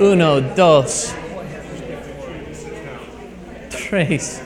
Uno, dos, tres.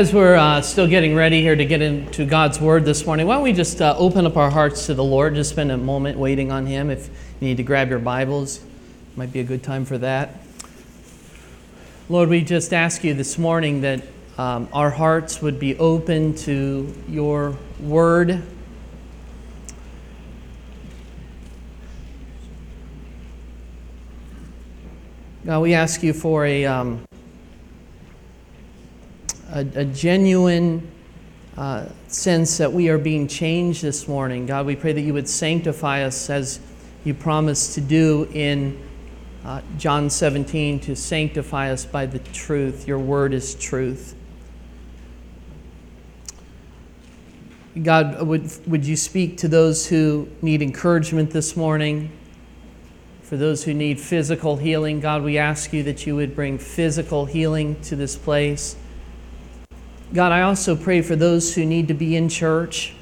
As we're uh, still getting ready here to get into God's Word this morning, why don't we just uh, open up our hearts to the Lord? Just spend a moment waiting on Him. If you need to grab your Bibles, might be a good time for that. Lord, we just ask you this morning that um, our hearts would be open to your Word. God, we ask you for a. Um, a, a genuine uh, sense that we are being changed this morning. God, we pray that you would sanctify us as you promised to do in uh, John 17 to sanctify us by the truth. Your word is truth. God, would, would you speak to those who need encouragement this morning? For those who need physical healing, God, we ask you that you would bring physical healing to this place. God, I also pray for those who need to be in church,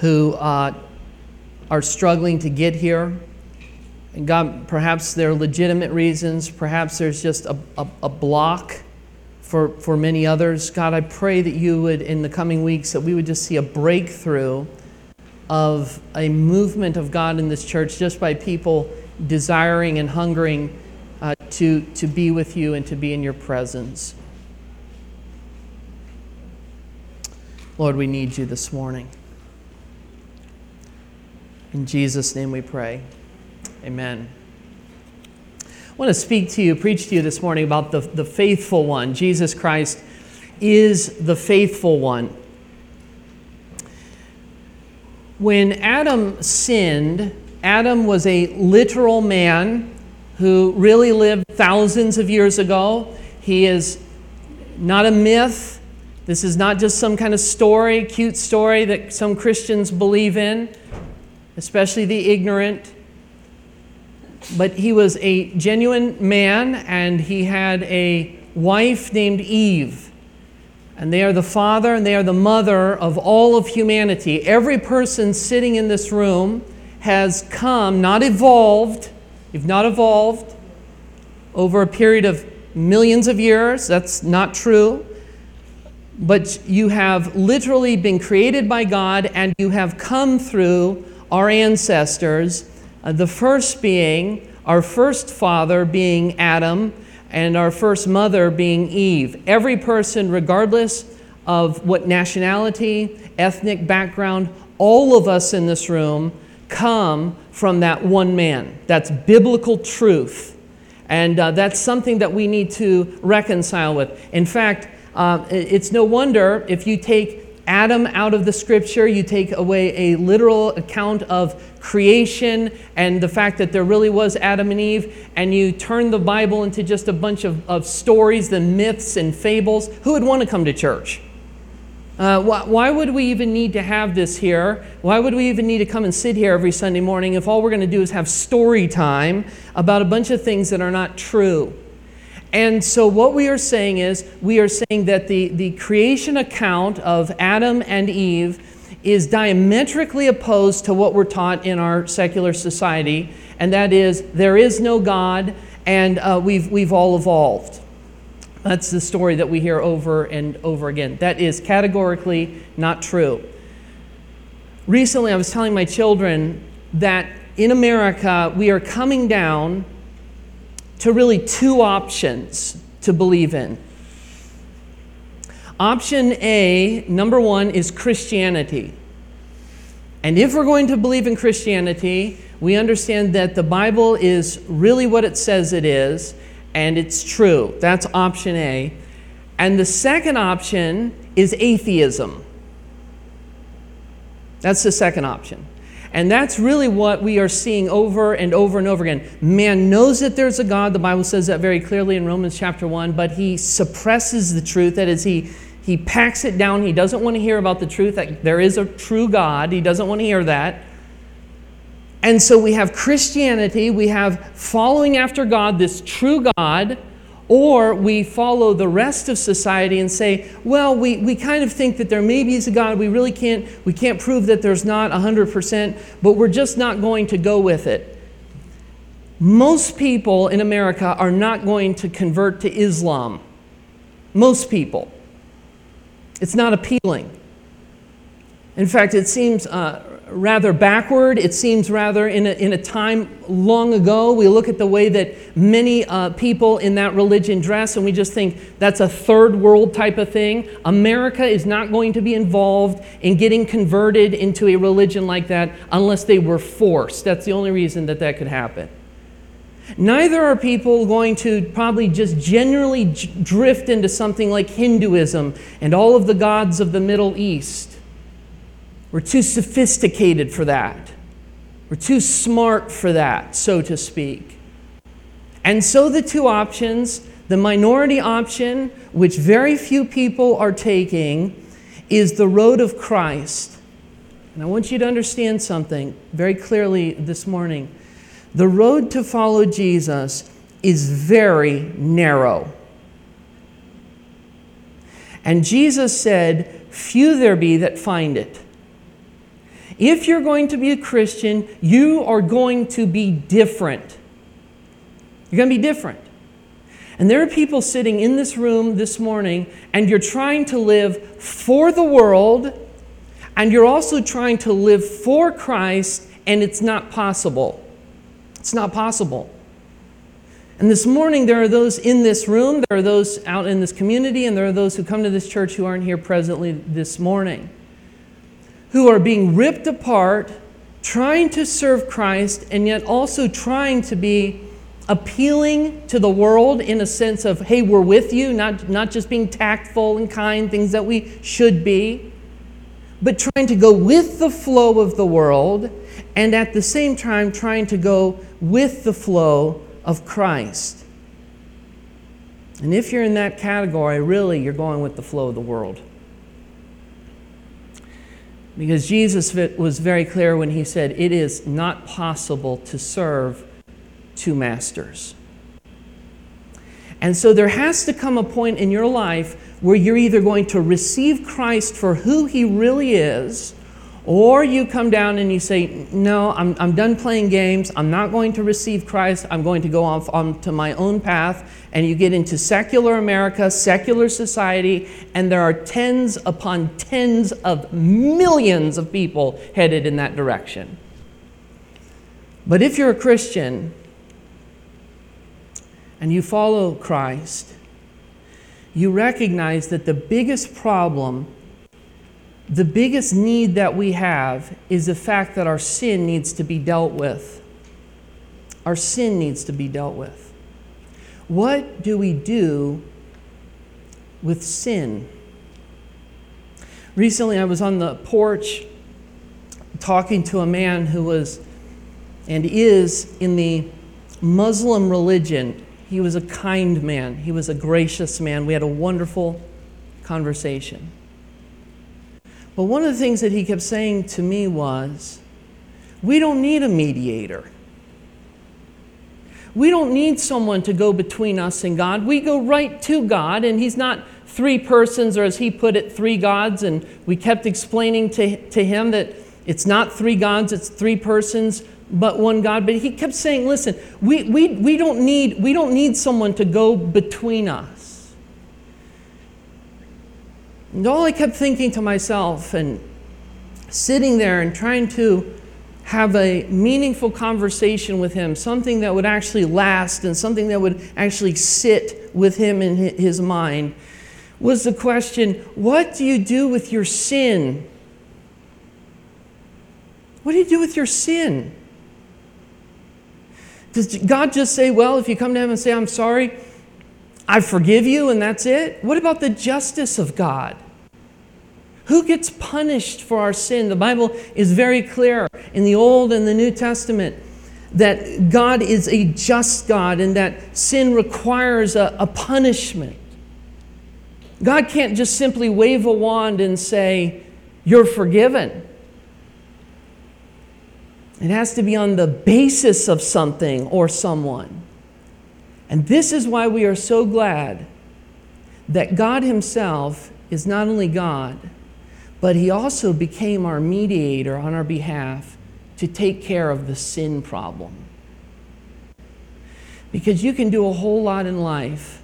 who uh, are struggling to get here. And God, perhaps there are legitimate reasons, perhaps there's just a, a, a block for, for many others. God, I pray that you would, in the coming weeks, that we would just see a breakthrough of a movement of God in this church just by people desiring and hungering uh, to, to be with you and to be in your presence. Lord, we need you this morning. In Jesus' name we pray. Amen. I want to speak to you, preach to you this morning about the, the faithful one. Jesus Christ is the faithful one. When Adam sinned, Adam was a literal man who really lived thousands of years ago. He is not a myth. This is not just some kind of story, cute story that some Christians believe in, especially the ignorant. But he was a genuine man, and he had a wife named Eve. And they are the father and they are the mother of all of humanity. Every person sitting in this room has come, not evolved, you've not evolved over a period of millions of years. That's not true but you have literally been created by God and you have come through our ancestors, uh, the first being our first father being Adam and our first mother being Eve. Every person, regardless of what nationality, ethnic background, all of us in this room come from that one man. That's biblical truth. And uh, that's something that we need to reconcile with. In fact, uh, it's no wonder if you take Adam out of the scripture, you take away a literal account of creation and the fact that there really was Adam and Eve, and you turn the Bible into just a bunch of, of stories and myths and fables, who would want to come to church? Uh, why, why, would we even need to have this here? Why would we even need to come and sit here every Sunday morning if all we're going to do is have story time about a bunch of things that are not true? And so, what we are saying is, we are saying that the, the creation account of Adam and Eve is diametrically opposed to what we're taught in our secular society, and that is, there is no God, and uh, we've, we've all evolved. That's the story that we hear over and over again. That is categorically not true. Recently, I was telling my children that in America, we are coming down to really two options to believe in. Option A, number one, is Christianity. And if we're going to believe in Christianity, we understand that the Bible is really what it says it is, and it's true. That's option A. And the second option is atheism. That's the second option. And that's really what we are seeing over and over and over again. Man knows that there's a God. The Bible says that very clearly in Romans chapter 1, but he suppresses the truth. That is, he, he packs it down. He doesn't want to hear about the truth that there is a true God. He doesn't want to hear that. And so we have Christianity, we have following after God, this true God or we follow the rest of society and say, well, we, we kind of think that there maybe is a God. We really can't, we can't prove that there's not 100%, but we're just not going to go with it. Most people in America are not going to convert to Islam. Most people. It's not appealing. In fact, it seems uh, rather backward. It seems rather in a, in a time long ago. We look at the way that many uh, people in that religion dress, and we just think that's a third world type of thing. America is not going to be involved in getting converted into a religion like that unless they were forced. That's the only reason that that could happen. Neither are people going to probably just generally drift into something like Hinduism and all of the gods of the Middle East. We're too sophisticated for that. We're too smart for that, so to speak. And so the two options, the minority option, which very few people are taking, is the road of Christ. And I want you to understand something very clearly this morning. The road to follow Jesus is very narrow. And Jesus said, Few there be that find it. If you're going to be a Christian, you are going to be different. You're going to be different. And there are people sitting in this room this morning, and you're trying to live for the world, and you're also trying to live for Christ, and it's not possible. It's not possible. And this morning, there are those in this room, there are those out in this community, and there are those who come to this church who aren't here presently this morning who are being ripped apart, trying to serve Christ, and yet also trying to be appealing to the world in a sense of, hey, we're with you, not, not just being tactful and kind, things that we should be, but trying to go with the flow of the world and at the same time trying to go with the flow of Christ. And if you're in that category, really, you're going with the flow of the world. Because Jesus was very clear when he said, It is not possible to serve two masters. And so there has to come a point in your life where you're either going to receive Christ for who he really is or you come down and you say, No, I'm, I'm done playing games. I'm not going to receive Christ. I'm going to go off onto my own path. And you get into secular America, secular society, and there are tens upon tens of millions of people headed in that direction. But if you're a Christian and you follow Christ, you recognize that the biggest problem the biggest need that we have is the fact that our sin needs to be dealt with. Our sin needs to be dealt with. What do we do with sin? Recently, I was on the porch talking to a man who was and is in the Muslim religion. He was a kind man, he was a gracious man. We had a wonderful conversation. But one of the things that he kept saying to me was, we don't need a mediator. We don't need someone to go between us and God. We go right to God, and He's not three persons, or as he put it, three gods. And we kept explaining to, to him that it's not three gods, it's three persons, but one God. But he kept saying, listen, we, we, we, don't, need, we don't need someone to go between us. And all I kept thinking to myself and sitting there and trying to have a meaningful conversation with him, something that would actually last and something that would actually sit with him in his mind, was the question what do you do with your sin? What do you do with your sin? Does God just say, well, if you come to Him and say, I'm sorry, I forgive you, and that's it? What about the justice of God? Who gets punished for our sin? The Bible is very clear in the Old and the New Testament that God is a just God and that sin requires a, a punishment. God can't just simply wave a wand and say, You're forgiven. It has to be on the basis of something or someone. And this is why we are so glad that God Himself is not only God, but He also became our mediator on our behalf to take care of the sin problem. Because you can do a whole lot in life,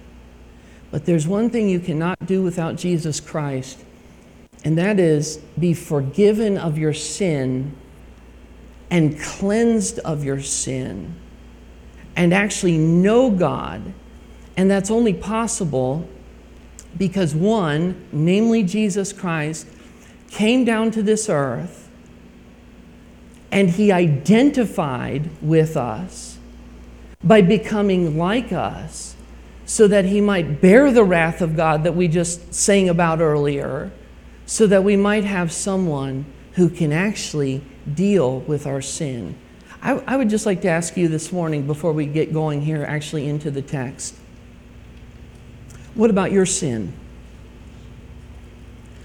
but there's one thing you cannot do without Jesus Christ, and that is be forgiven of your sin and cleansed of your sin and actually know God. And that's only possible because one, namely Jesus Christ, came down to this earth and he identified with us by becoming like us so that he might bear the wrath of God that we just sang about earlier, so that we might have someone who can actually deal with our sin. I, I, would just like to ask you this morning, before we get going here, actually into the text what about your sin?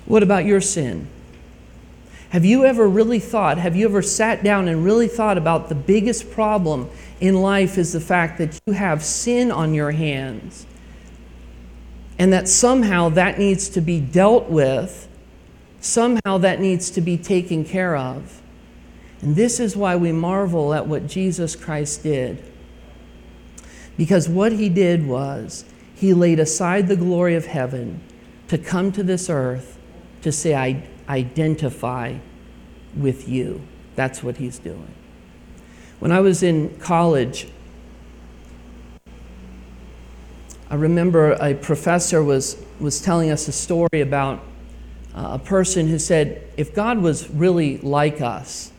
What about your sin? Have you ever really thought, have you ever sat down and really thought about the biggest problem in life is the fact that you have sin on your hands and that somehow that needs to be dealt with, somehow that needs to be taken care of? And this is why we marvel at what Jesus Christ did. Because what he did was, he laid aside the glory of heaven to come to this earth to say, I identify with you. That's what he's doing. When I was in college, I remember a professor was, was telling us a story about uh, a person who said, if God was really like us,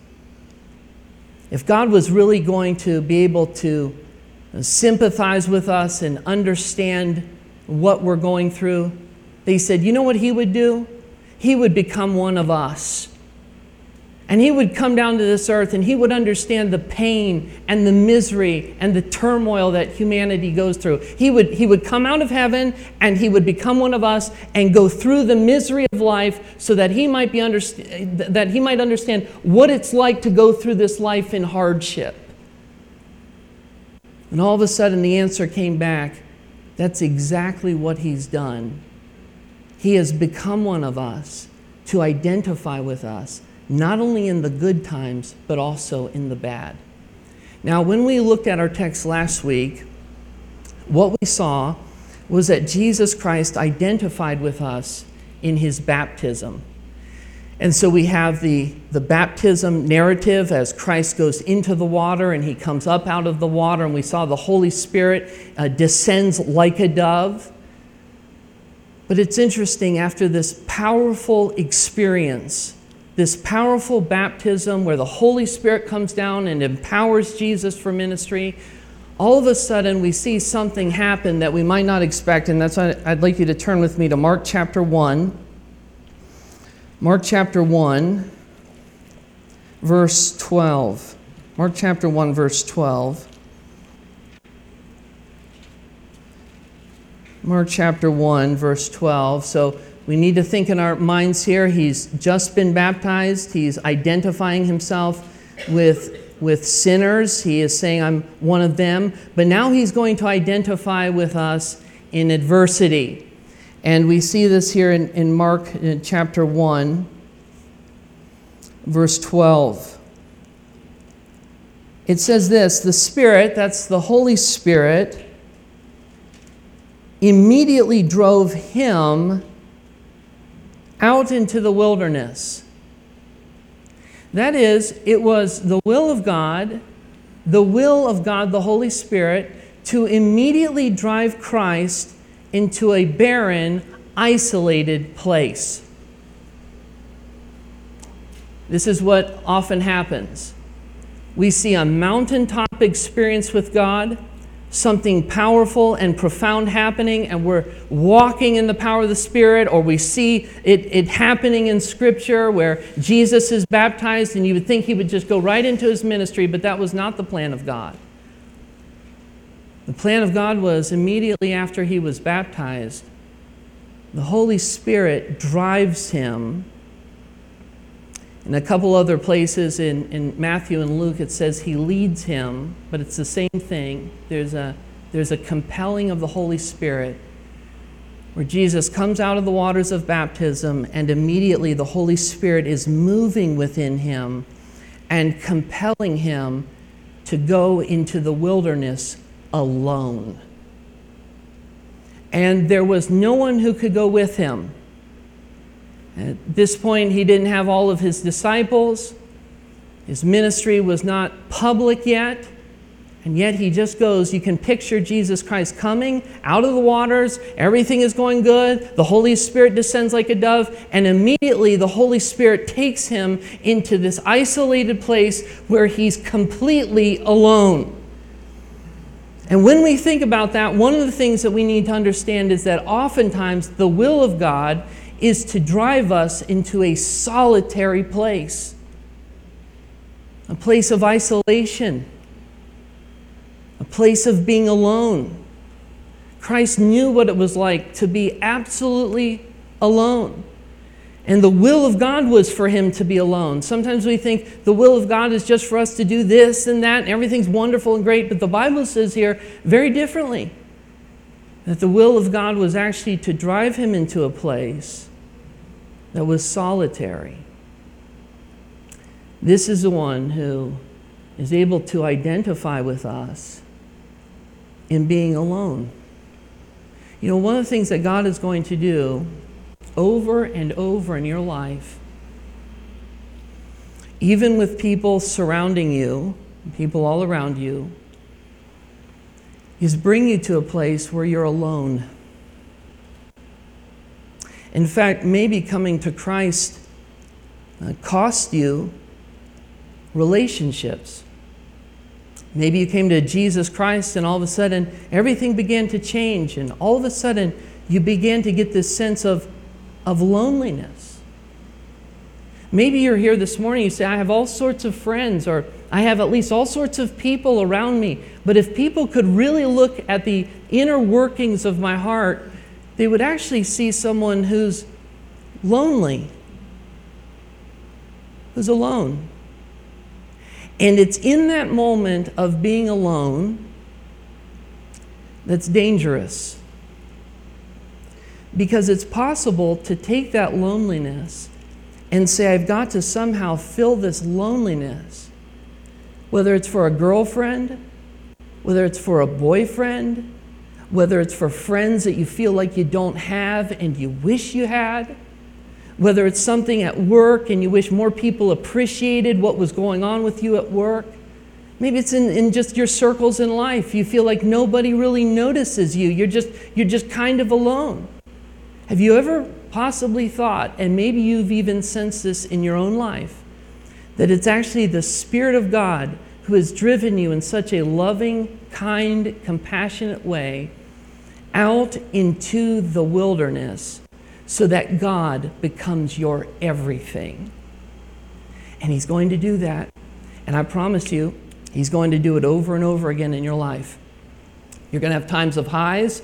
if God was really going to be able to sympathize with us and understand what we're going through, they said, you know what he would do? He would become one of us. And he would come down to this earth and he would understand the pain and the misery and the turmoil that humanity goes through. He would, he would come out of heaven and he would become one of us and go through the misery of life so that he might, be underst- that he might understand what it's like to go through this life in hardship. And all of a sudden the answer came back that's exactly what he's done. He has become one of us to identify with us not only in the good times, but also in the bad. Now, when we looked at our text last week, what we saw was that Jesus Christ identified with us in his baptism. And so we have the, the baptism narrative as Christ goes into the water and he comes up out of the water, and we saw the Holy Spirit uh, descends like a dove. But it's interesting, after this powerful experience, this powerful baptism where the Holy Spirit comes down and empowers Jesus for ministry, all of a sudden we see something happen that we might not expect. And that's why I'd like you to turn with me to Mark chapter 1. Mark chapter 1, verse 12. Mark chapter 1, verse 12. Mark chapter 1, verse 12. So we need to think in our minds here. He's just been baptized. He's identifying himself with, with sinners. He is saying, I'm one of them. But now he's going to identify with us in adversity. And we see this here in, in Mark in uh, chapter 1, verse 12. It says this the Spirit, that's the Holy Spirit, immediately drove him out into the wilderness. That is, it was the will of God, the will of God, the Holy Spirit, to immediately drive Christ into a barren, isolated place. This is what often happens. We see a mountaintop experience with God, something powerful and profound happening and we're walking in the power of the Spirit, or we see it, it happening in Scripture where Jesus is baptized and you would think he would just go right into his ministry, but that was not the plan of God. The plan of God was immediately after he was baptized, the Holy Spirit drives him. In a couple other places in, in Matthew and Luke, it says he leads him, but it's the same thing. There's a, there's a compelling of the Holy Spirit where Jesus comes out of the waters of baptism, and immediately the Holy Spirit is moving within him and compelling him to go into the wilderness alone. And there was no one who could go with him. At this point, he didn't have all of his disciples. His ministry was not public yet. And yet he just goes. You can picture Jesus Christ coming out of the waters. Everything is going good. The Holy Spirit descends like a dove. And immediately the Holy Spirit takes him into this isolated place where he's completely alone. And when we think about that, one of the things that we need to understand is that oftentimes the will of God is to drive us into a solitary place, a place of isolation, a place of being alone. Christ knew what it was like to be absolutely alone. And the will of God was for him to be alone. Sometimes we think the will of God is just for us to do this and that, and everything's wonderful and great, but the Bible says here very differently that the will of God was actually to drive him into a place that was solitary. This is the one who is able to identify with us in being alone. You know, one of the things that God is going to do over and over in your life, even with people surrounding you, people all around you, is bring you to a place where you're alone. In fact, maybe coming to Christ uh, cost you relationships. Maybe you came to Jesus Christ and all of a sudden everything began to change, and all of a sudden you began to get this sense of of loneliness. Maybe you're here this morning, you say, I have all sorts of friends, or I have at least all sorts of people around me. But if people could really look at the inner workings of my heart, they would actually see someone who's lonely, who's alone. And it's in that moment of being alone that's dangerous. Because it's possible to take that loneliness and say, I've got to somehow fill this loneliness, whether it's for a girlfriend, whether it's for a boyfriend, whether it's for friends that you feel like you don't have and you wish you had, whether it's something at work and you wish more people appreciated what was going on with you at work. Maybe it's in, in just your circles in life. You feel like nobody really notices you. You're just, you're just kind of alone. Have you ever possibly thought, and maybe you've even sensed this in your own life, that it's actually the Spirit of God who has driven you in such a loving, kind, compassionate way out into the wilderness so that God becomes your everything? And He's going to do that. And I promise you, He's going to do it over and over again in your life. You're going to have times of highs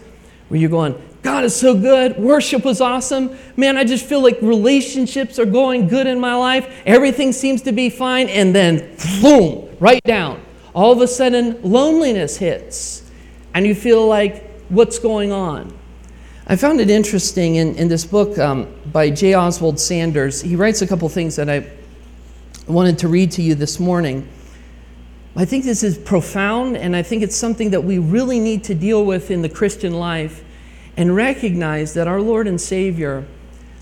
where you're going, God is so good. Worship was awesome. Man, I just feel like relationships are going good in my life. Everything seems to be fine. And then, boom, right down. All of a sudden, loneliness hits. And you feel like, what's going on? I found it interesting in, in this book um, by J. Oswald Sanders. He writes a couple things that I wanted to read to you this morning. I think this is profound, and I think it's something that we really need to deal with in the Christian life and recognize that our Lord and Savior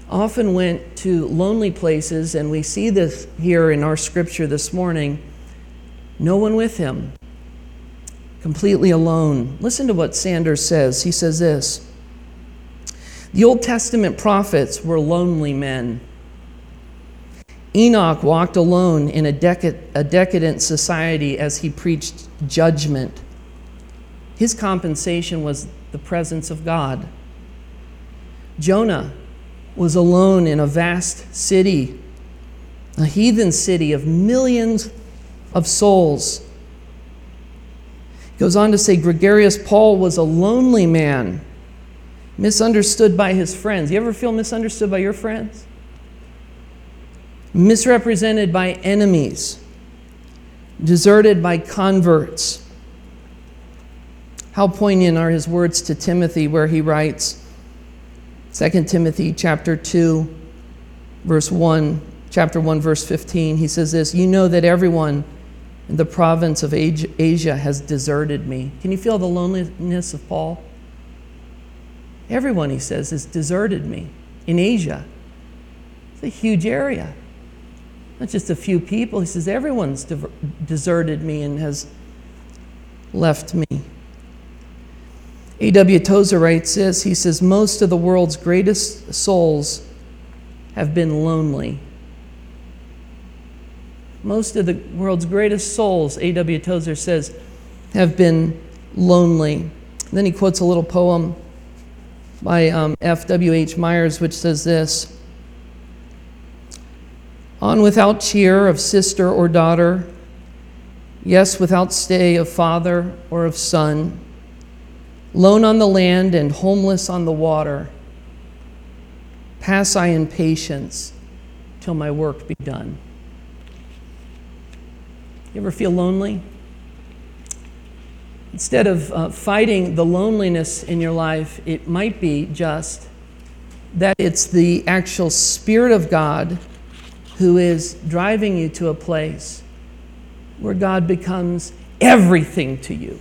often went to lonely places, and we see this here in our scripture this morning. No one with him, completely alone. Listen to what Sanders says. He says this The Old Testament prophets were lonely men. Enoch walked alone in a, a decadent society as he preached judgment. His compensation was the presence of God. Jonah was alone in a vast city, a heathen city of millions of souls. Goes on to say Gregarious Paul was a lonely man, misunderstood by his friends. You ever feel misunderstood by your friends? Misrepresented by enemies, deserted by converts. How poignant are his words to Timothy where he writes 2 Timothy chapter 2 verse 1 chapter 1 verse 15 he says this you know that everyone in the province of Asia has deserted me. Can you feel the loneliness of Paul? Everyone, he says, has deserted me in Asia. It's a huge area. Not just a few people. He says, everyone's deserted me and has left me. A.W. Tozer writes this He says, Most of the world's greatest souls have been lonely. Most of the world's greatest souls, A.W. Tozer says, have been lonely. And then he quotes a little poem by um, F.W.H. Myers, which says this On without cheer of sister or daughter, yes, without stay of father or of son, lone on the land and homeless on the water, pass I in patience till my work be done. You ever feel lonely? Instead of uh, fighting the loneliness in your life, it might be just that it's the actual Spirit of God who is driving you to a place where God becomes everything to you.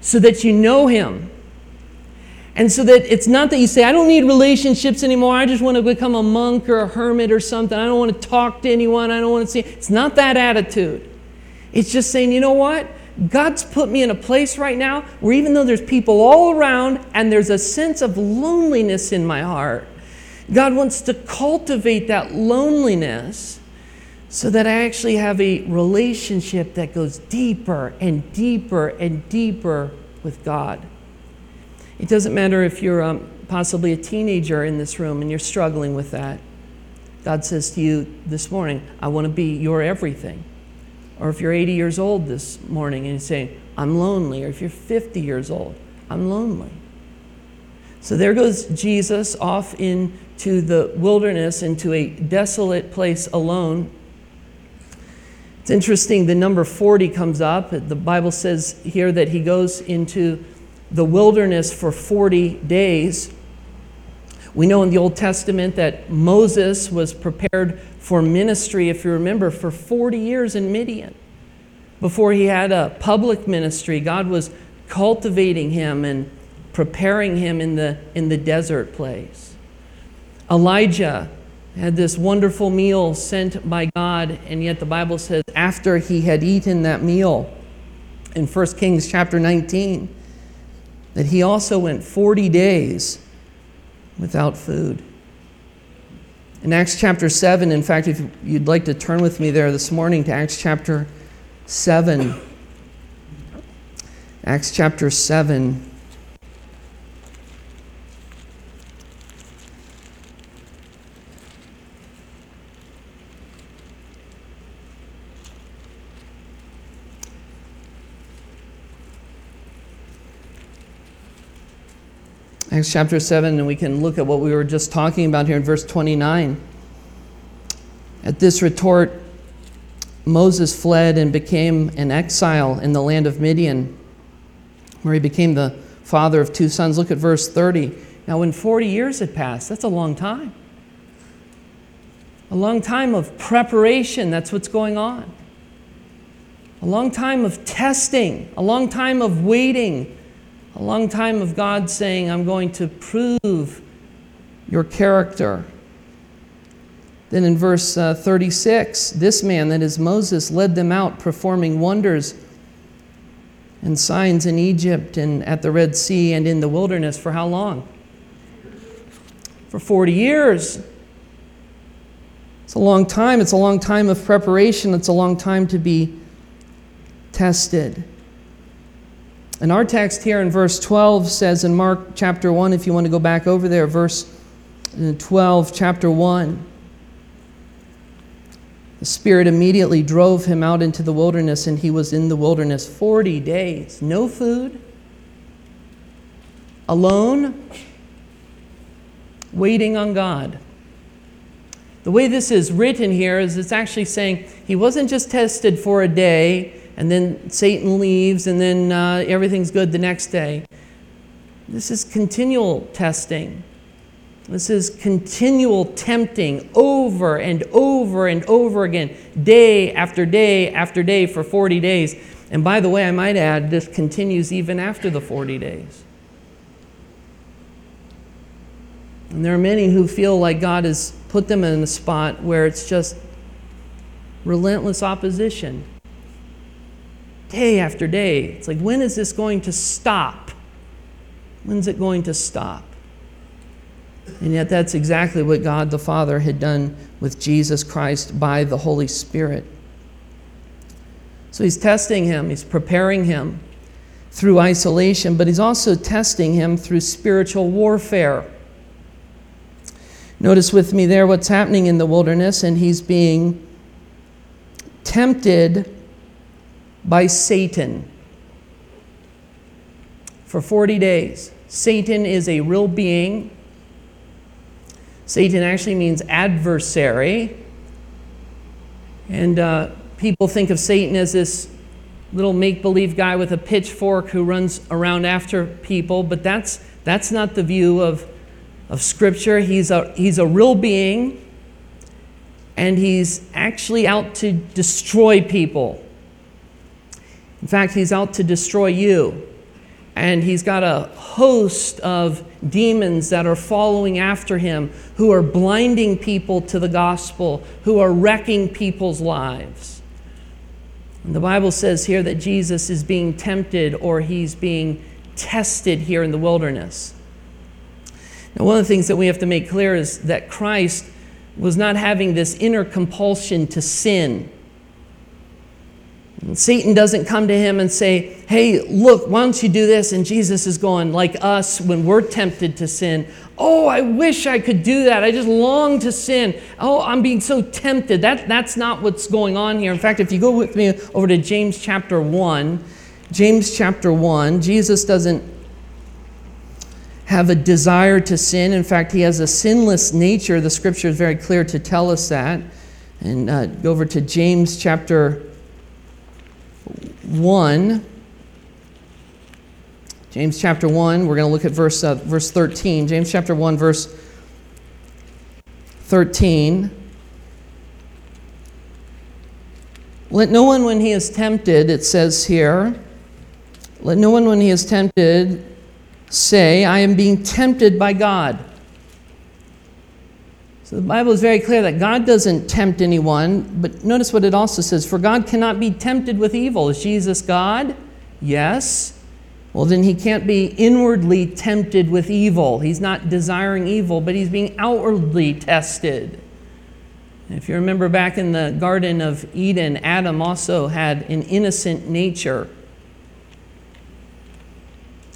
So that you know Him and so that it's not that you say, I don't need relationships anymore. I just want to become a monk or a hermit or something. I don't want to talk to anyone. I don't want to see. It's not that attitude. It's just saying, you know what? God's put me in a place right now where even though there's people all around and there's a sense of loneliness in my heart, God wants to cultivate that loneliness so that I actually have a relationship that goes deeper and deeper and deeper with God. It doesn't matter if you're um, possibly a teenager in this room and you're struggling with that. God says to you this morning, I want to be your everything. Or if you're 80 years old this morning and you're saying, I'm lonely, or if you're 50 years old, I'm lonely. So there goes Jesus off into the wilderness, into a desolate place alone. It's interesting, the number 40 comes up. The Bible says here that he goes into the wilderness for 40 days. We know in the Old Testament that Moses was prepared for ministry, if you remember, for 40 years in Midian. Before he had a public ministry, God was cultivating him and preparing him in the, in the desert place. Elijah had this wonderful meal sent by God, and yet the Bible says after he had eaten that meal, in 1 Kings chapter 19, that he also went 40 days without food. In Acts chapter 7, in fact, if you'd like to turn with me there this morning to Acts chapter 7, Acts chapter 7. Acts chapter 7, and we can look at what we were just talking about here in verse 29. At this retort, Moses fled and became an exile in the land of Midian, where he became the father of two sons. Look at verse 30. Now, when 40 years had passed, that's a long time. A long time of preparation, that's what's going on. A long time of testing, a long time of waiting a long time of God saying, I'm going to prove your character. Then in verse uh, 36, this man, that is Moses, led them out, performing wonders and signs in Egypt and at the Red Sea and in the wilderness for how long? For 40 years. It's a long time. It's a long time of preparation. It's a long time to be tested. And our text here in verse 12 says in Mark chapter 1, if you want to go back over there, verse uh, 12, chapter 1. The Spirit immediately drove him out into the wilderness, and he was in the wilderness 40 days. No food, alone, waiting on God. The way this is written here is it's actually saying he wasn't just tested for a day and then Satan leaves and then uh, everything's good the next day. This is continual testing. This is continual tempting over and over and over again, day after day after day for 40 days. And by the way, I might add, this continues even after the 40 days. And there are many who feel like God has put them in a spot where it's just relentless opposition. Day after day. It's like, when is this going to stop? When's it going to stop? And yet, that's exactly what God the Father had done with Jesus Christ by the Holy Spirit. So he's testing him, he's preparing him through isolation, but he's also testing him through spiritual warfare. Notice with me there what's happening in the wilderness, and he's being tempted by Satan for 40 days. Satan is a real being. Satan actually means adversary. And uh, people think of Satan as this little make believe guy with a pitchfork who runs around after people, but that's, that's not the view of, of Scripture. He's a, he's a real being, and he's actually out to destroy people. In fact, he's out to destroy you and he's got a host of demons that are following after him who are blinding people to the gospel, who are wrecking people's lives. And the Bible says here that Jesus is being tempted or he's being tested here in the wilderness. Now, one of the things that we have to make clear is that Christ was not having this inner compulsion to sin. Satan doesn't come to him and say, Hey, look, why don't you do this? And Jesus is going, like us, when we're tempted to sin, Oh, I wish I could do that. I just long to sin. Oh, I'm being so tempted. That, that's not what's going on here. In fact, if you go with me over to James chapter 1, James chapter 1, Jesus doesn't have a desire to sin. In fact, he has a sinless nature. The scripture is very clear to tell us that. And uh, go over to James chapter 1. James chapter 1, we're going to look at verse, uh, verse 13. James chapter 1, verse 13. Let no one, when he is tempted, it says here, let no one, when he is tempted, say, I am being tempted by God. So the Bible is very clear that God doesn't tempt anyone, but notice what it also says For God cannot be tempted with evil. Is Jesus God? Yes. Well, then he can't be inwardly tempted with evil. He's not desiring evil, but he's being outwardly tested. If you remember back in the Garden of Eden, Adam also had an innocent nature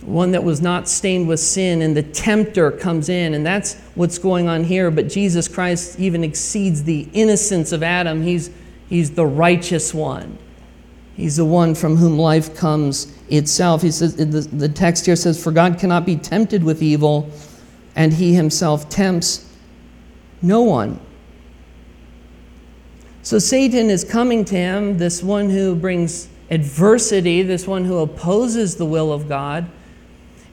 one that was not stained with sin, and the tempter comes in, and that's what's going on here. But Jesus Christ even exceeds the innocence of Adam. He's, he's the righteous one. He's the one from whom life comes itself. He says the, the text here says, For God cannot be tempted with evil, and he himself tempts no one. So Satan is coming to him, this one who brings adversity, this one who opposes the will of God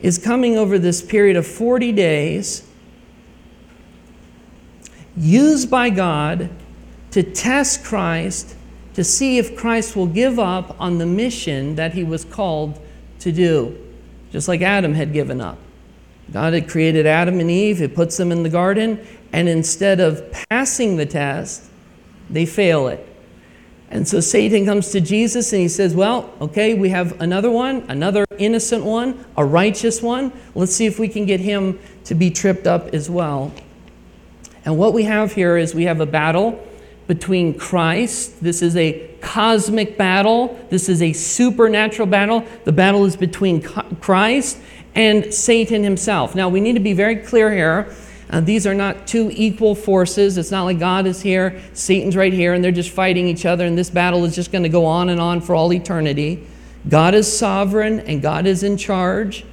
is coming over this period of 40 days, used by God to test Christ, to see if Christ will give up on the mission that he was called to do, just like Adam had given up. God had created Adam and Eve, He puts them in the garden, and instead of passing the test, they fail it. And so Satan comes to Jesus and he says, Well, okay, we have another one, another innocent one, a righteous one. Let's see if we can get him to be tripped up as well. And what we have here is we have a battle between Christ. This is a cosmic battle. This is a supernatural battle. The battle is between Christ and Satan himself. Now, we need to be very clear here. Uh, these are not two equal forces. It's not like God is here, Satan's right here, and they're just fighting each other, and this battle is just going to go on and on for all eternity. God is sovereign and God is in charge.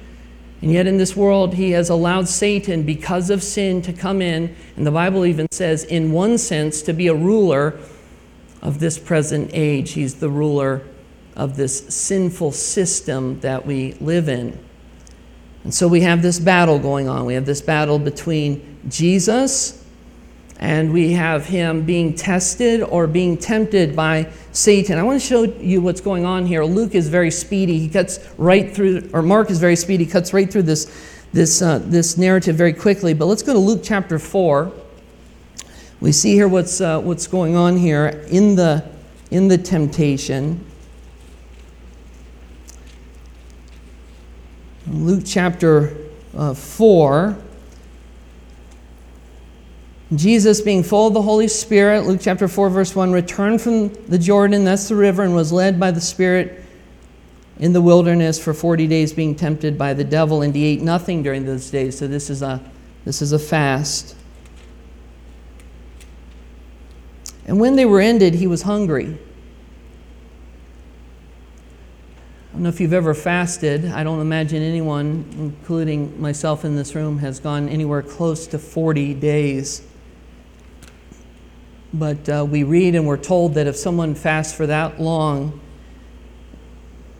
And yet, in this world, he has allowed Satan, because of sin, to come in. And the Bible even says, in one sense, to be a ruler of this present age. He's the ruler of this sinful system that we live in. And so we have this battle going on. We have this battle between Jesus and we have him being tested or being tempted by Satan. I want to show you what's going on here. Luke is very speedy. He cuts right through, or Mark is very speedy, He cuts right through this, this, uh, this narrative very quickly. But let's go to Luke chapter 4. We see here what's, uh, what's going on here in the, in the temptation. Luke chapter uh, 4. Jesus, being full of the Holy Spirit, Luke chapter 4, verse 1, returned from the Jordan, that's the river, and was led by the Spirit in the wilderness for 40 days, being tempted by the devil, and he ate nothing during those days. So this is a, this is a fast. And when they were ended, he was hungry. I don't know if you've ever fasted. I don't imagine anyone, including myself in this room, has gone anywhere close to 40 days. But uh, we read and we're told that if someone fasts for that long,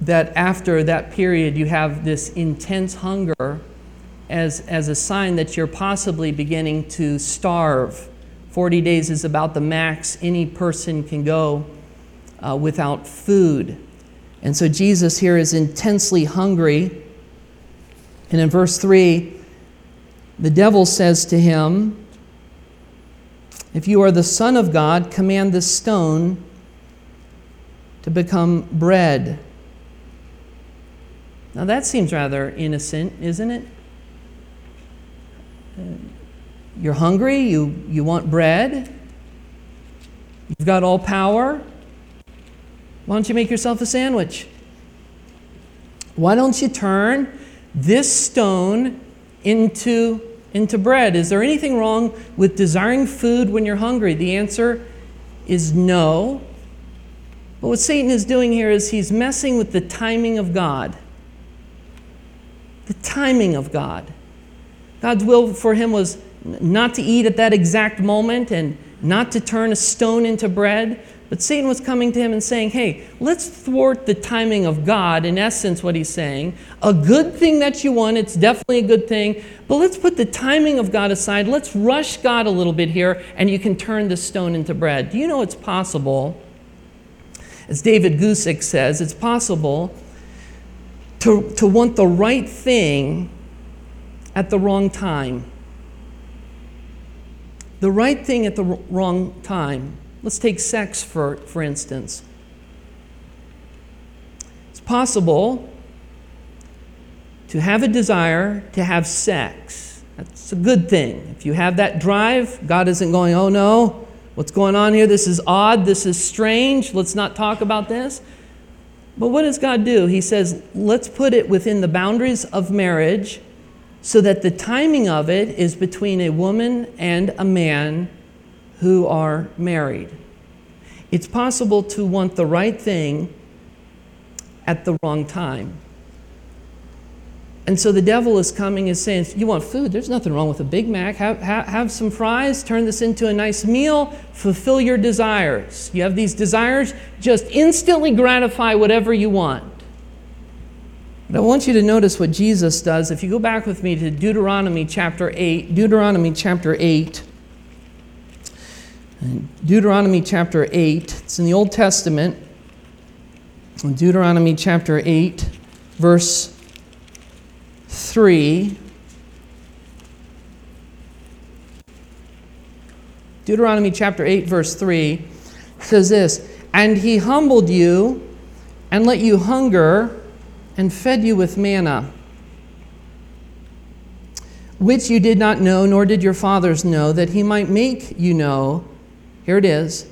that after that period you have this intense hunger as, as a sign that you're possibly beginning to starve. 40 days is about the max any person can go uh, without food. And so Jesus here is intensely hungry. And in verse 3, the devil says to him, if you are the Son of God, command this stone to become bread. Now that seems rather innocent, isn't it? Uh, you're hungry, you, you want bread, you've got all power. Why don't you make yourself a sandwich? Why don't you turn this stone into into bread. Is there anything wrong with desiring food when you're hungry? The answer is no. But what Satan is doing here is he's messing with the timing of God. The timing of God. God's will for him was not to eat at that exact moment and not to turn a stone into bread, but Satan was coming to him and saying, Hey, let's thwart the timing of God, in essence, what he's saying. A good thing that you want, it's definitely a good thing, but let's put the timing of God aside. Let's rush God a little bit here, and you can turn the stone into bread. Do you know it's possible? As David Guzik says, it's possible to, to want the right thing at the wrong time. The right thing at the wrong time. Let's take sex for, for instance. It's possible to have a desire to have sex. That's a good thing. If you have that drive, God isn't going, oh no, what's going on here? This is odd. This is strange. Let's not talk about this. But what does God do? He says, let's put it within the boundaries of marriage so that the timing of it is between a woman and a man who are married. It's possible to want the right thing at the wrong time. And so the devil is coming and saying, You want food? There's nothing wrong with a Big Mac. Have, have, have, some fries, turn this into a nice meal, fulfill your desires. You have these desires, just instantly gratify whatever you want. But I want you to notice what Jesus does. If you go back with me to Deuteronomy chapter 8, Deuteronomy chapter 8. Deuteronomy chapter 8, it's in the Old Testament. Deuteronomy chapter 8, verse 3. Deuteronomy chapter 8, verse 3 says this And he humbled you and let you hunger and fed you with manna, which you did not know, nor did your fathers know, that he might make you know here it is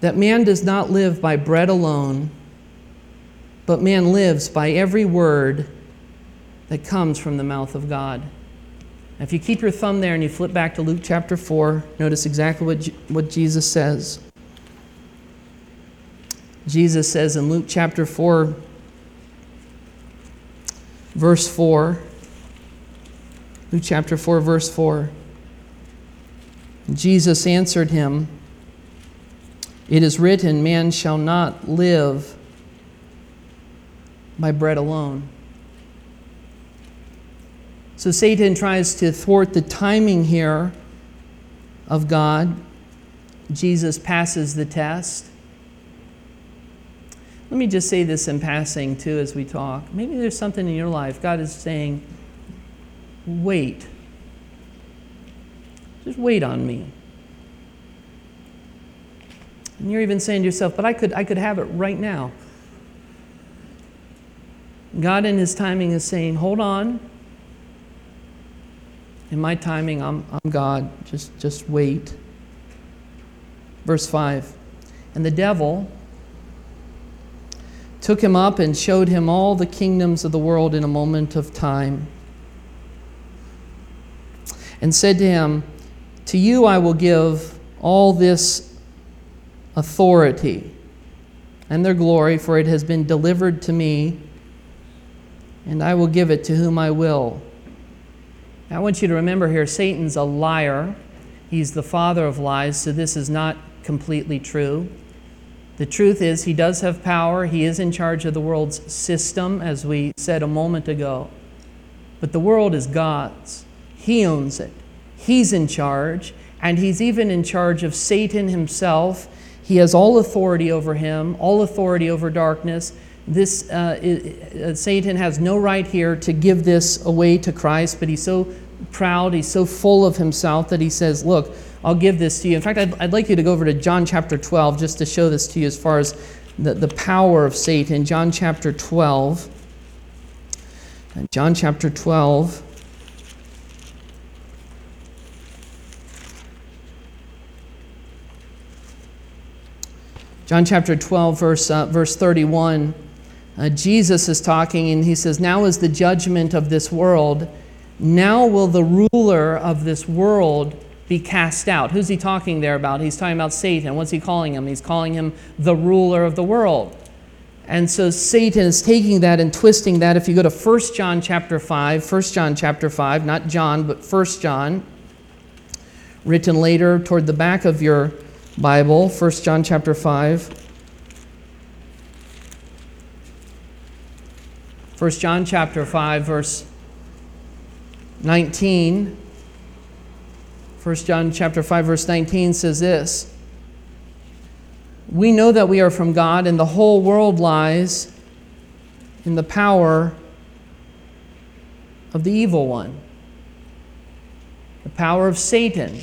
that man does not live by bread alone, but man lives by every word that comes from the mouth of God. If you keep your thumb there and you flip back to Luke chapter 4, notice exactly what, what Jesus says. Jesus says in Luke chapter 4, verse 4, Luke chapter 4, verse 4. Jesus answered him, It is written, Man shall not live by bread alone. So Satan tries to thwart the timing here of God. Jesus passes the test. Let me just say this in passing, too, as we talk. Maybe there's something in your life God is saying, wait. Just wait on me. And you're even saying to yourself, but I could, I could have it right now. God in His timing is saying, hold on. In my timing, I'm, I'm God. Just, just wait. Verse 5 And the devil took him up and showed him all the kingdoms of the world in a moment of time, and said to him, To you I will give all this authority and their glory, for it has been delivered to me, and I will give it to whom I will. I want you to remember here Satan's a liar. He's the father of lies, so this is not completely true. The truth is, he does have power. He is in charge of the world's system, as we said a moment ago. But the world is God's. He owns it. He's in charge, and he's even in charge of Satan himself. He has all authority over him, all authority over darkness. This uh, uh, Satan has no right here to give this away to Christ, but he's so proud, he's so full of himself that he says, "Look, I'll give this to you. In fact, I'd, I'd like you to go over to John chapter 12 just to show this to you as far as the, the power of Satan. John chapter 12. And John chapter 12. John chapter 12, verse, uh, verse 31. Uh, Jesus is talking and he says, Now is the judgment of this world. Now will the ruler of this world be cast out. Who's he talking there about? He's talking about Satan. What's he calling him? He's calling him the ruler of the world. And so Satan is taking that and twisting that. If you go to 1 John chapter 5, 1 John chapter 5, not John, but 1 John, written later toward the back of your Bible, 1 John chapter 5. 1 John chapter 5, verse 19. 1 John chapter 5 verse 19 says this. We know that we are from God and the whole world lies in the power of the evil one. The power of Satan.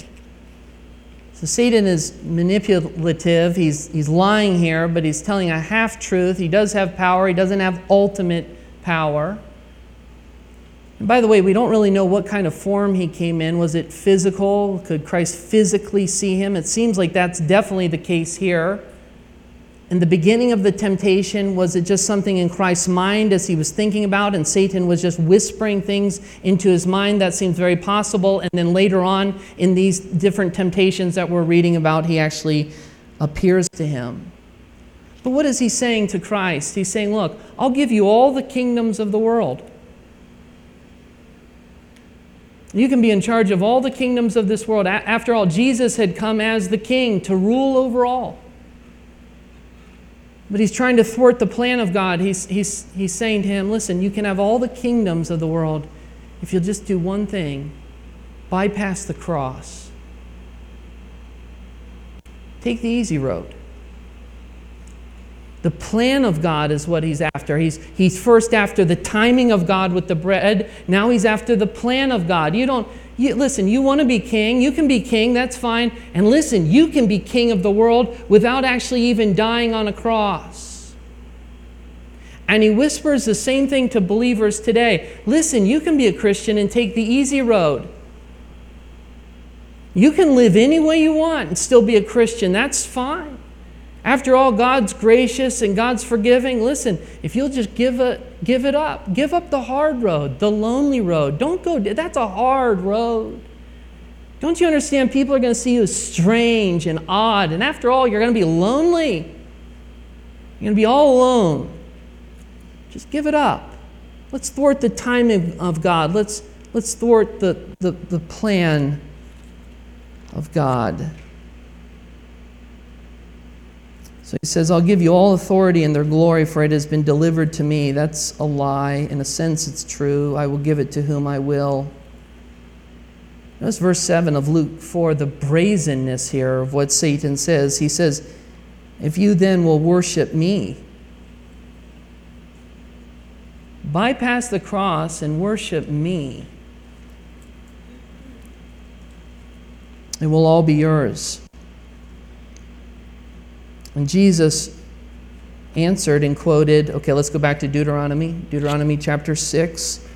So Satan is manipulative. He's, he's lying here, but he's telling a half truth. He does have power, he doesn't have ultimate power. And by the way, we don't really know what kind of form he came in. Was it physical? Could Christ physically see him? It seems like that's definitely the case here. In the beginning of the temptation, was it just something in Christ's mind as he was thinking about, and Satan was just whispering things into his mind? That seems very possible. And then later on, in these different temptations that we're reading about, he actually appears to him. But what is he saying to Christ? He's saying, Look, I'll give you all the kingdoms of the world. You can be in charge of all the kingdoms of this world. After all, Jesus had come as the king to rule over all. But he's trying to thwart the plan of God. He's, he's, he's saying to him, Listen, you can have all the kingdoms of the world if you'll just do one thing bypass the cross. Take the easy road. The plan of God is what he's after. He's, he's first after the timing of God with the bread. Now he's after the plan of God. You don't, you, listen, you want to be king, you can be king, that's fine. And listen, you can be king of the world without actually even dying on a cross. And he whispers the same thing to believers today. Listen, you can be a Christian and take the easy road. You can live any way you want and still be a Christian. That's fine. After all, God's gracious and God's forgiving. Listen, if you'll just give it, give it up, give up the hard road, the lonely road. Don't go, that's a hard road. Don't you understand? People are going to see you as strange and odd. And after all, you're going to be lonely. You're going to be all alone. Just give it up. Let's thwart the timing of God. Let's, let's thwart the, the, the plan of God. So he says, I'll give you all authority and their glory, for it has been delivered to me. That's a lie. In a sense, it's true. I will give it to whom I will. Notice verse 7 of Luke 4, the brazenness here of what Satan says. He says, If you then will worship me, bypass the cross and worship me, it will all be yours. And Jesus answered and quoted, okay, let's go back to Deuteronomy, Deuteronomy chapter 6.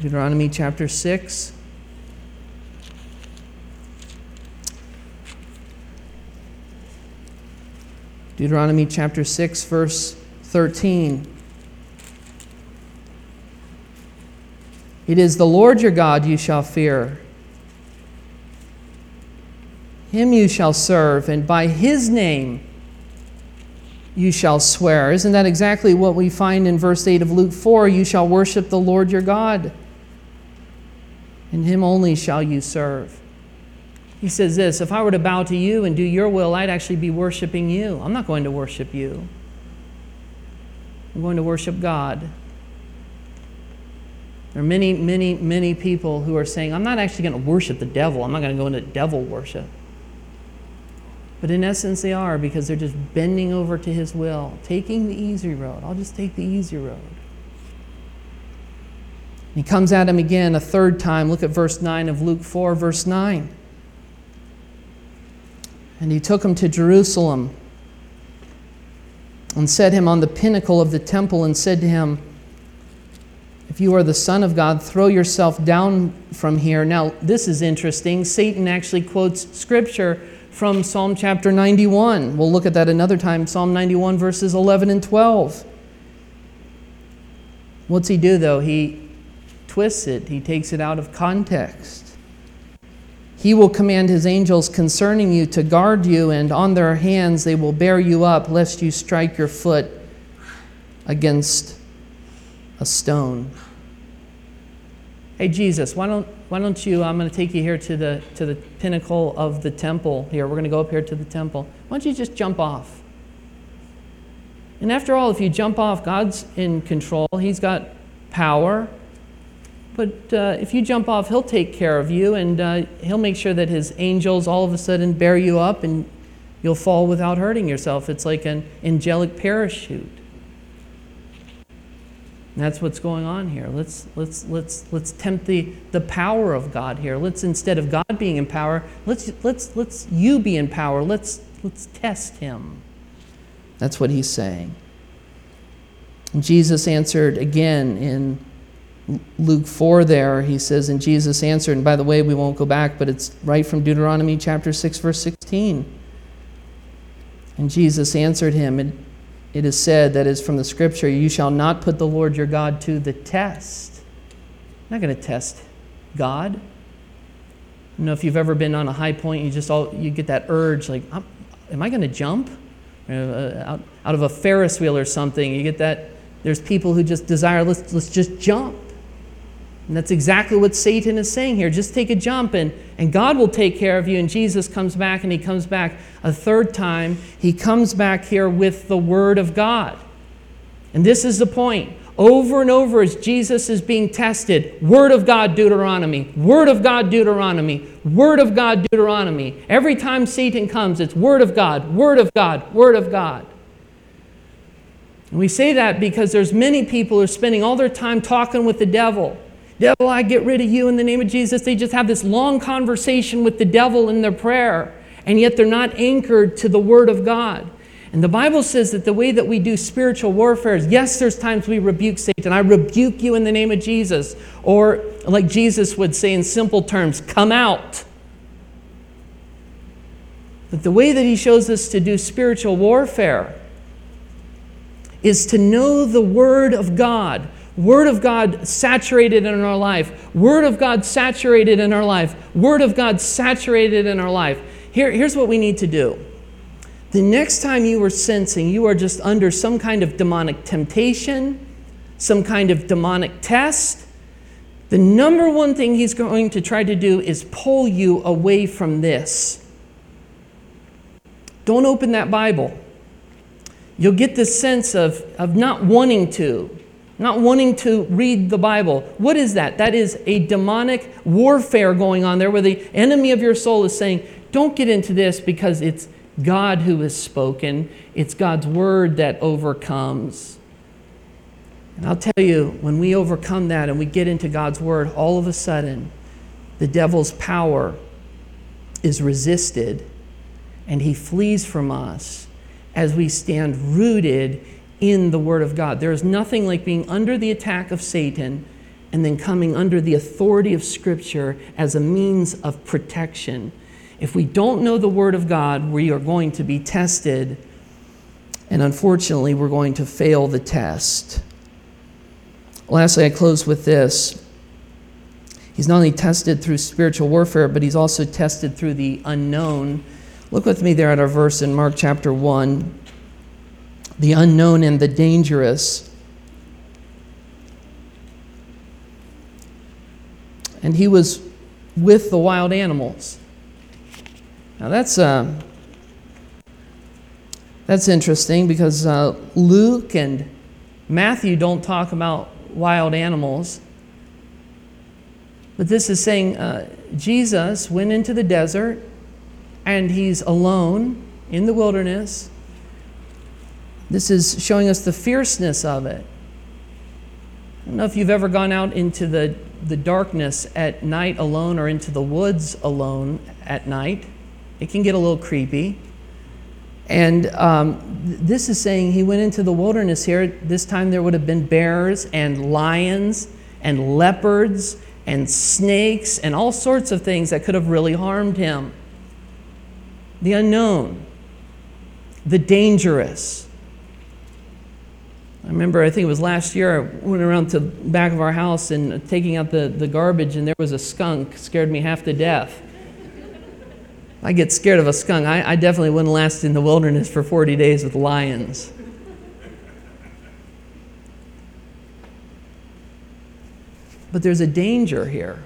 Deuteronomy chapter 6. Deuteronomy chapter 6, verse 13. It is the Lord your God you shall fear. Him you shall serve, and by his name you shall swear. Isn't that exactly what we find in verse 8 of Luke 4? You shall worship the Lord your God, and him only shall you serve. He says this If I were to bow to you and do your will, I'd actually be worshiping you. I'm not going to worship you, I'm going to worship God. There are many, many, many people who are saying, I'm not actually going to worship the devil. I'm not going to go into devil worship. But in essence, they are because they're just bending over to His will, taking the easy road. I'll just take the easy road. He comes at him again a third time. Look at verse 9 of Luke 4, verse 9. And he took him to Jerusalem and set him on the pinnacle of the temple and said to him, If you are the Son of God, throw yourself down from here. Now, this is interesting. Satan actually quotes scripture from Psalm chapter 91. We'll look at that another time, Psalm 91, verses 11 and 12. What's he do, though? He twists it, he takes it out of context. He will command his angels concerning you to guard you, and on their hands they will bear you up, lest you strike your foot against a stone. Hey, Jesus, why don't, why don't you? I'm going to take you here to the, to the pinnacle of the temple here. We're going to go up here to the temple. Why don't you just jump off? And after all, if you jump off, God's in control, He's got power. But uh, if you jump off, He'll take care of you and uh, He'll make sure that His angels all of a sudden bear you up and you'll fall without hurting yourself. It's like an angelic parachute. That's what's going on here. Let's, let's, let's, let's tempt the, the power of God here. Let's, instead of God being in power, let's, let's, let's you be in power. Let's, let's test him. That's what he's saying. And Jesus answered again in Luke 4 there. He says, And Jesus answered, and by the way, we won't go back, but it's right from Deuteronomy chapter 6, verse 16. And Jesus answered him, and it is said, that is from the scripture, you shall not put the Lord your God to the test. I'm not going to test God. You know, if you've ever been on a high point, you just all you get that urge, like, am I going to jump? Uh, out, out of a Ferris wheel or something, you get that. There's people who just desire, let's, let's just jump. And that's exactly what Satan is saying here. Just take a jump and, and God will take care of you. And Jesus comes back and he comes back a third time. He comes back here with the Word of God. And this is the point. Over and over as Jesus is being tested, Word of God, Deuteronomy, Word of God, Deuteronomy, Word of God, Deuteronomy. Every time Satan comes, it's Word of God, Word of God, Word of God. And we say that because there's many people who are spending all their time talking with the devil Devil, I uh, get rid of you in the name of Jesus. They just have this long conversation with the devil in their prayer, and yet they're not anchored to the Word of God. And the Bible says that the way that we do spiritual warfare is yes, there's times we rebuke Satan. I rebuke you in the name of Jesus. Or, like Jesus would say in simple terms, come out. But the way that he shows us to do spiritual warfare is to know the Word of God. Word of God saturated in our life. Word of God saturated in our life. Word of God saturated in our life. Here, here's what we need to do. The next time you are sensing you are just under some kind of demonic temptation, some kind of demonic test, the number one thing he's going to try to do is pull you away from this. Don't open that Bible you'll get this sense of, of not wanting to, not wanting to read the Bible. What is that? That is a demonic warfare going on there where the enemy of your soul is saying, Don't get into this because it's God who has spoken, it's God's word that overcomes. And I'll tell you, when we overcome that and we get into God's word, all of a sudden, the devil's power is resisted and he flees from us as we stand rooted in the Word of God. There is nothing like being under the attack of Satan and then coming under the authority of Scripture as a means of protection. If we don't know the Word of God, we are going to be tested, and unfortunately, we're going to fail the test. Lastly, I close with this. He's not only tested through spiritual warfare, but he's also tested through the unknown Look with me there at our verse in Mark chapter 1 the unknown and the dangerous. And he was with the wild animals. Now that's uh, that's interesting because uh, Luke and Matthew don't talk about wild animals. But this is saying uh, Jesus went into the desert and he's alone in the wilderness. This is showing us the fierceness of it. I don't know if you've ever gone out into the, the darkness at night alone or into the woods alone at night. It can get a little creepy. And um, this is saying he went into the wilderness here. This time there would have been bears and lions and leopards and snakes and all sorts of things that could have really harmed him the unknown, the dangerous. I remember, I think it was last year, I went around to the back of our house and taking out the, the garbage, and there was a skunk, scared me half to death. I get scared of a skunk. I, I definitely wouldn't last in the wilderness for 40 days with lions. But there's a danger here.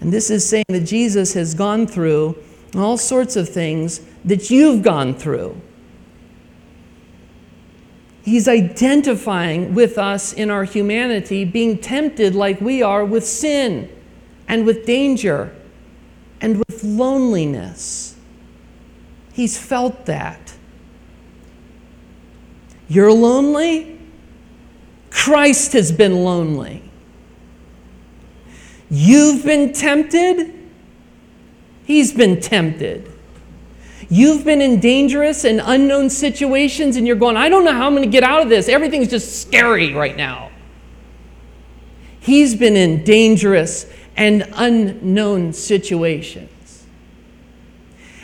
And this is saying that Jesus has gone through all sorts of things that you've gone through. He's identifying with us in our humanity, being tempted like we are with sin and with danger and with loneliness. He's felt that. You're lonely? Christ has been lonely. You've been tempted, he's been tempted. You've been in dangerous and unknown situations, and you're going, I don't know how I'm going to get out of this. Everything's just scary right now. He's been in dangerous and unknown situations.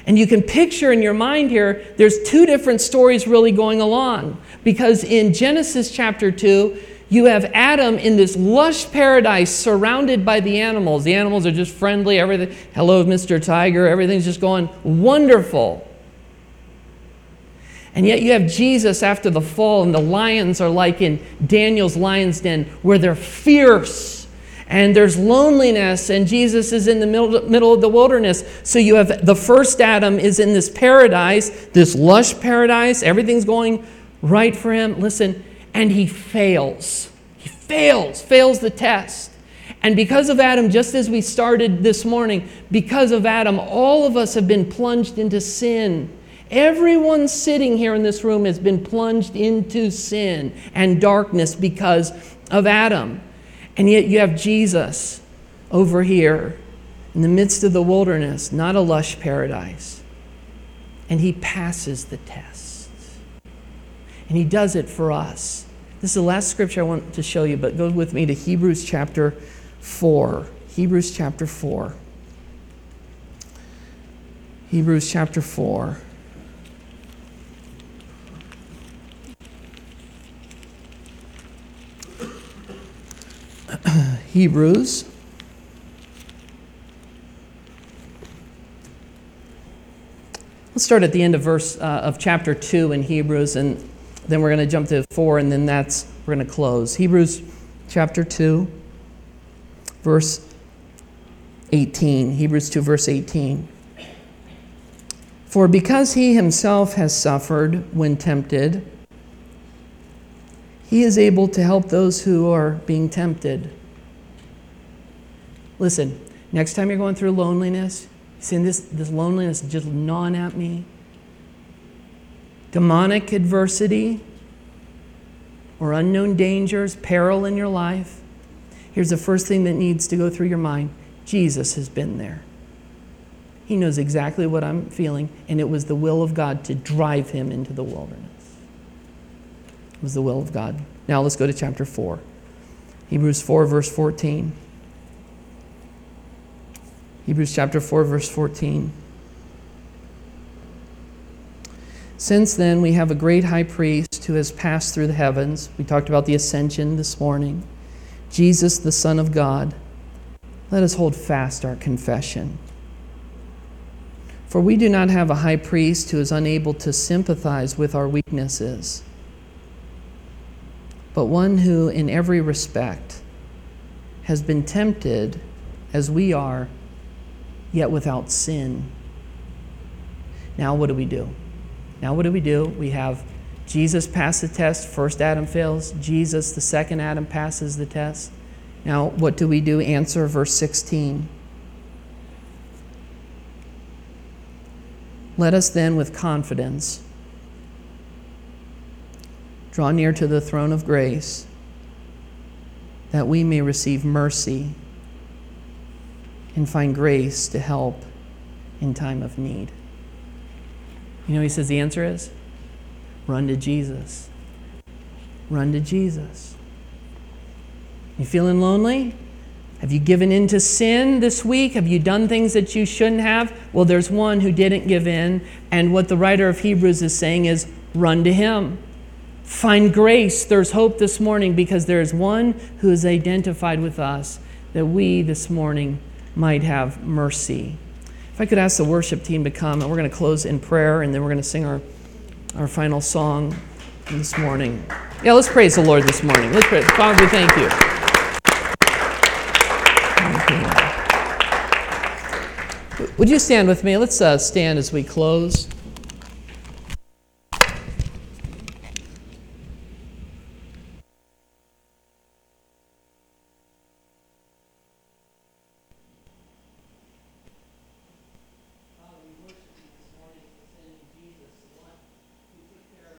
And you can picture in your mind here, there's two different stories really going along. Because in Genesis chapter 2, you have Adam in this lush paradise surrounded by the animals. The animals are just friendly, everything. Hello, Mr. Tiger. Everything's just going wonderful. And yet you have Jesus after the fall, and the lions are like in Daniel's lion's den, where they're fierce and there's loneliness, and Jesus is in the middle, middle of the wilderness. So you have the first Adam is in this paradise, this lush paradise, everything's going right for him. Listen, and he fails. He fails, fails the test. And because of Adam, just as we started this morning, because of Adam, all of us have been plunged into sin. Everyone sitting here in this room has been plunged into sin and darkness because of Adam. And yet you have Jesus over here in the midst of the wilderness, not a lush paradise. And he passes the test. And he does it for us. This is the last scripture I want to show you, but go with me to Hebrews chapter 4. Hebrews chapter 4. Hebrews chapter 4. Hebrews. Let's start at the end of verse uh, of chapter 2 in Hebrews and then we're going to jump to 4 and then that's we're going to close. Hebrews chapter 2 verse 18. Hebrews 2 verse 18. For because he himself has suffered when tempted, he is able to help those who are being tempted. Listen, next time you're going through loneliness, seeing this, this loneliness just gnawing at me, demonic adversity, or unknown dangers, peril in your life, here's the first thing that needs to go through your mind Jesus has been there. He knows exactly what I'm feeling, and it was the will of God to drive him into the wilderness. It was the will of God. Now let's go to chapter 4. Hebrews 4, verse 14. Hebrews chapter 4, verse 14. Since then, we have a great high priest who has passed through the heavens. We talked about the ascension this morning. Jesus, the Son of God. Let us hold fast our confession. For we do not have a high priest who is unable to sympathize with our weaknesses, but one who, in every respect, has been tempted as we are, yet without sin. Now, what do we do? Now, what do we do? We have Jesus pass the test. First Adam fails. Jesus, the second Adam, passes the test. Now, what do we do? Answer verse 16. Let us then, with confidence, draw near to the throne of grace that we may receive mercy and find grace to help in time of need. You know, he says the answer is run to Jesus. Run to Jesus. You feeling lonely? Have you given in to sin this week? Have you done things that you shouldn't have? Well, there's one who didn't give in. And what the writer of Hebrews is saying is run to him. Find grace. There's hope this morning because there is one who is identified with us that we this morning might have mercy. If I could ask the worship team to come, and we're going to close in prayer, and then we're going to sing our, our final song this morning. Yeah, let's praise the Lord this morning. Let's pray. Father, we thank you. Would you stand with me? Let's uh, stand as we close.